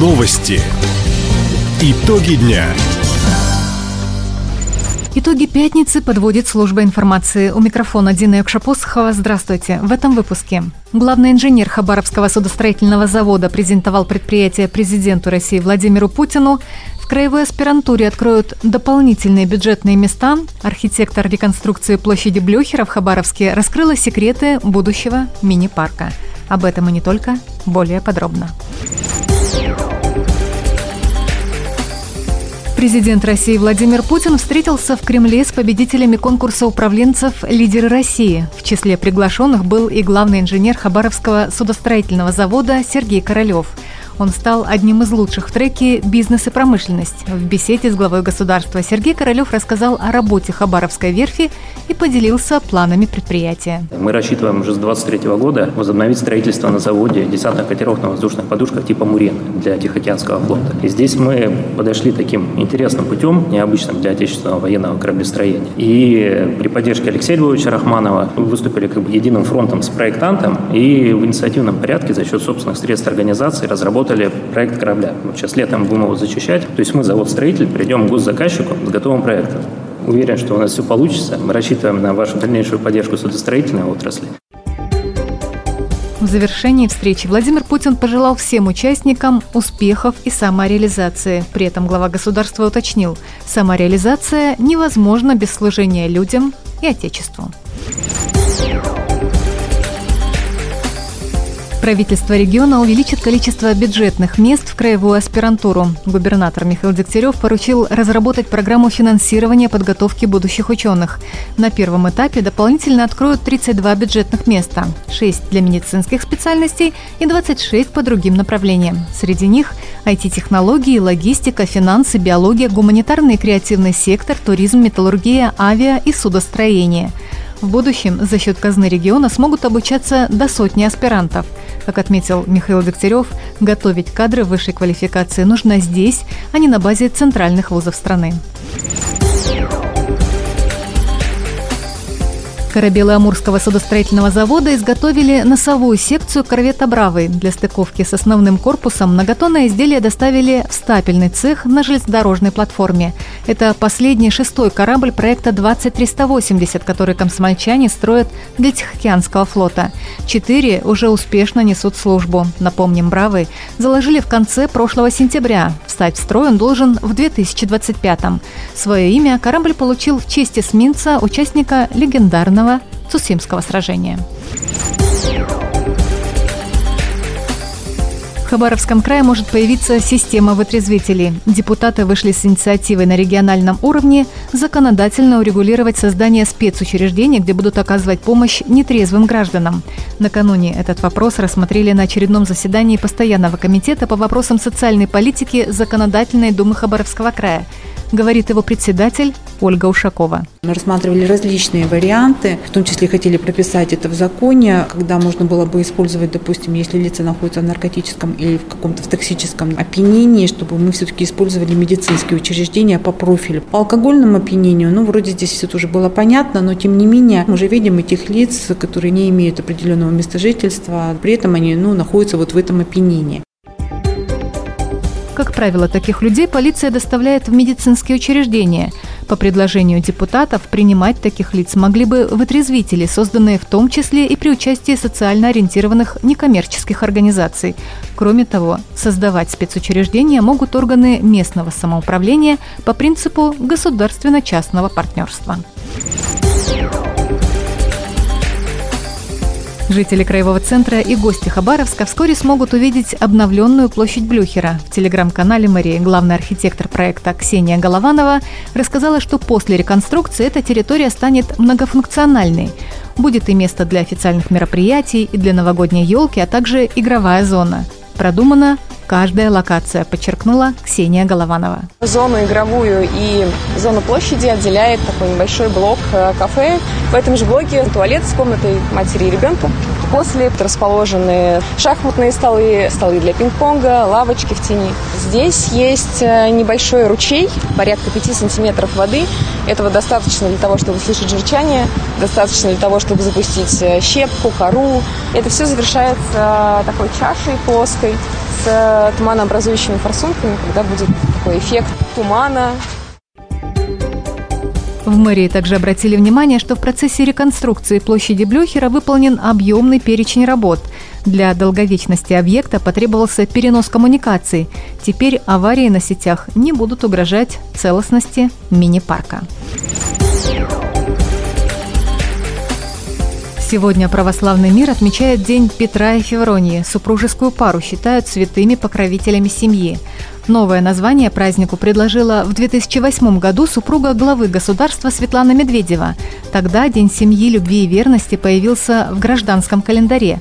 Новости. Итоги дня. Итоги пятницы подводит служба информации. У микрофона Дина Якшапосхова. Здравствуйте. В этом выпуске. Главный инженер Хабаровского судостроительного завода презентовал предприятие президенту России Владимиру Путину. В краевой аспирантуре откроют дополнительные бюджетные места. Архитектор реконструкции площади Блюхера в Хабаровске раскрыла секреты будущего мини-парка. Об этом и не только, более подробно. Президент России Владимир Путин встретился в Кремле с победителями конкурса управленцев «Лидеры России». В числе приглашенных был и главный инженер Хабаровского судостроительного завода Сергей Королев – он стал одним из лучших в треке «Бизнес и промышленность». В беседе с главой государства Сергей Королев рассказал о работе Хабаровской верфи и поделился планами предприятия. Мы рассчитываем уже с 2023 года возобновить строительство на заводе десантных катеров на воздушных подушках типа «Мурен» для Тихоокеанского флота. И здесь мы подошли таким интересным путем, необычным для отечественного военного кораблестроения. И при поддержке Алексея Львовича Рахманова выступили как бы единым фронтом с проектантом и в инициативном порядке за счет собственных средств организации разработали разработали проект корабля. Вот сейчас летом будем его зачищать. То есть мы, завод-строитель, придем к госзаказчику с готовым проектом. Уверен, что у нас все получится. Мы рассчитываем на вашу дальнейшую поддержку судостроительной отрасли. В завершении встречи Владимир Путин пожелал всем участникам успехов и самореализации. При этом глава государства уточнил, самореализация невозможна без служения людям и Отечеству. Правительство региона увеличит количество бюджетных мест в краевую аспирантуру. Губернатор Михаил Дегтярев поручил разработать программу финансирования подготовки будущих ученых. На первом этапе дополнительно откроют 32 бюджетных места, 6 для медицинских специальностей и 26 по другим направлениям. Среди них IT-технологии, логистика, финансы, биология, гуманитарный и креативный сектор, туризм, металлургия, авиа и судостроение – в будущем за счет казны региона смогут обучаться до сотни аспирантов. Как отметил Михаил Дегтярев, готовить кадры высшей квалификации нужно здесь, а не на базе центральных вузов страны. Корабелы Амурского судостроительного завода изготовили носовую секцию корвета «Бравый». Для стыковки с основным корпусом многотонное изделие доставили в стапельный цех на железнодорожной платформе. Это последний шестой корабль проекта 20380, который комсомольчане строят для Тихоокеанского флота. Четыре уже успешно несут службу. Напомним, «Бравый» заложили в конце прошлого сентября. Встать в строй он должен в 2025-м. Свое имя корабль получил в честь эсминца, участника легендарного Цусимского сражения. Хабаровском крае может появиться система вытрезвителей. Депутаты вышли с инициативой на региональном уровне законодательно урегулировать создание спецучреждений, где будут оказывать помощь нетрезвым гражданам. Накануне этот вопрос рассмотрели на очередном заседании Постоянного комитета по вопросам социальной политики Законодательной Думы Хабаровского края говорит его председатель Ольга Ушакова. Мы рассматривали различные варианты, в том числе хотели прописать это в законе, когда можно было бы использовать, допустим, если лица находятся в наркотическом или в каком-то в токсическом опьянении, чтобы мы все-таки использовали медицинские учреждения по профилю. По алкогольному опьянению, ну, вроде здесь все тоже было понятно, но тем не менее мы уже видим этих лиц, которые не имеют определенного места жительства, при этом они, ну, находятся вот в этом опьянении. Как правило, таких людей полиция доставляет в медицинские учреждения. По предложению депутатов, принимать таких лиц могли бы вытрезвители, созданные в том числе и при участии социально ориентированных некоммерческих организаций. Кроме того, создавать спецучреждения могут органы местного самоуправления по принципу государственно-частного партнерства. Жители Краевого центра и гости Хабаровска вскоре смогут увидеть обновленную площадь Блюхера. В телеграм-канале мэрии главный архитектор проекта Ксения Голованова рассказала, что после реконструкции эта территория станет многофункциональной. Будет и место для официальных мероприятий, и для новогодней елки, а также игровая зона. Продумано каждая локация, подчеркнула Ксения Голованова. Зону игровую и зону площади отделяет такой небольшой блок э, кафе. В этом же блоке туалет с комнатой матери и ребенка. После расположены шахматные столы, столы для пинг-понга, лавочки в тени. Здесь есть э, небольшой ручей, порядка 5 сантиметров воды. Этого достаточно для того, чтобы слышать журчание, достаточно для того, чтобы запустить э, щепку, кору. Это все завершается такой чашей плоской с туманообразующими форсунками, когда будет такой эффект тумана, в мэрии также обратили внимание, что в процессе реконструкции площади Блюхера выполнен объемный перечень работ. Для долговечности объекта потребовался перенос коммуникаций. Теперь аварии на сетях не будут угрожать целостности мини-парка. Сегодня православный мир отмечает День Петра и Февронии. Супружескую пару считают святыми покровителями семьи. Новое название празднику предложила в 2008 году супруга главы государства Светлана Медведева. Тогда День семьи, любви и верности появился в гражданском календаре.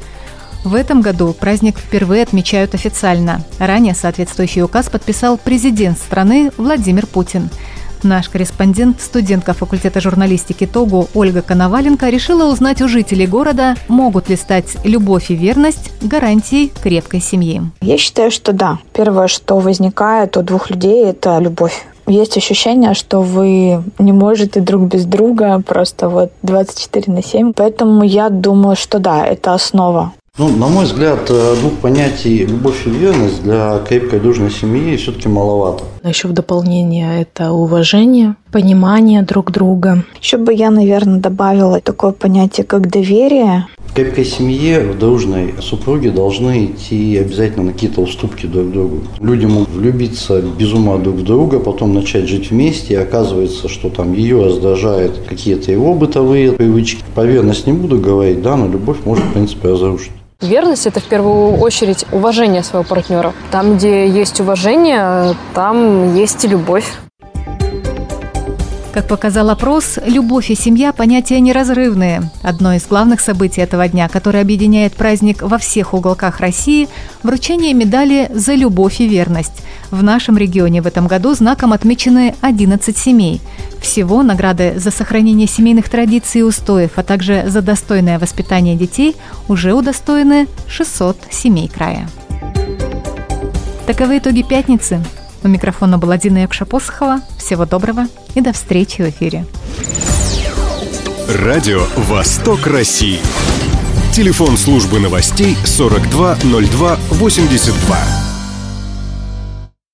В этом году праздник впервые отмечают официально. Ранее соответствующий указ подписал президент страны Владимир Путин – Наш корреспондент, студентка факультета журналистики ТОГУ Ольга Коноваленко решила узнать у жителей города, могут ли стать любовь и верность гарантией крепкой семьи. Я считаю, что да. Первое, что возникает у двух людей, это любовь есть ощущение, что вы не можете друг без друга просто вот 24 на 7. Поэтому я думаю, что да, это основа. Ну, на мой взгляд, э, двух понятий любовь и верность для крепкой дружной семьи все-таки маловато. Еще в дополнение это уважение, понимание друг друга. Еще бы я, наверное, добавила такое понятие, как доверие. В крепкой семье, в дружной супруге должны идти обязательно на какие-то уступки друг другу. Люди могут влюбиться без ума друг в друга, потом начать жить вместе, и оказывается, что там ее раздражают какие-то его бытовые привычки. По верность не буду говорить, да, но любовь может, в принципе, разрушить. Верность – это в первую очередь уважение своего партнера. Там, где есть уважение, там есть и любовь. Как показал опрос, любовь и семья – понятия неразрывные. Одно из главных событий этого дня, которое объединяет праздник во всех уголках России – вручение медали «За любовь и верность». В нашем регионе в этом году знаком отмечены 11 семей. Всего награды за сохранение семейных традиций и устоев, а также за достойное воспитание детей уже удостоены 600 семей края. Таковы итоги пятницы. У микрофона была Дина Якша-Посохова. Всего доброго и до встречи в эфире. Радио «Восток России». Телефон службы новостей 420282.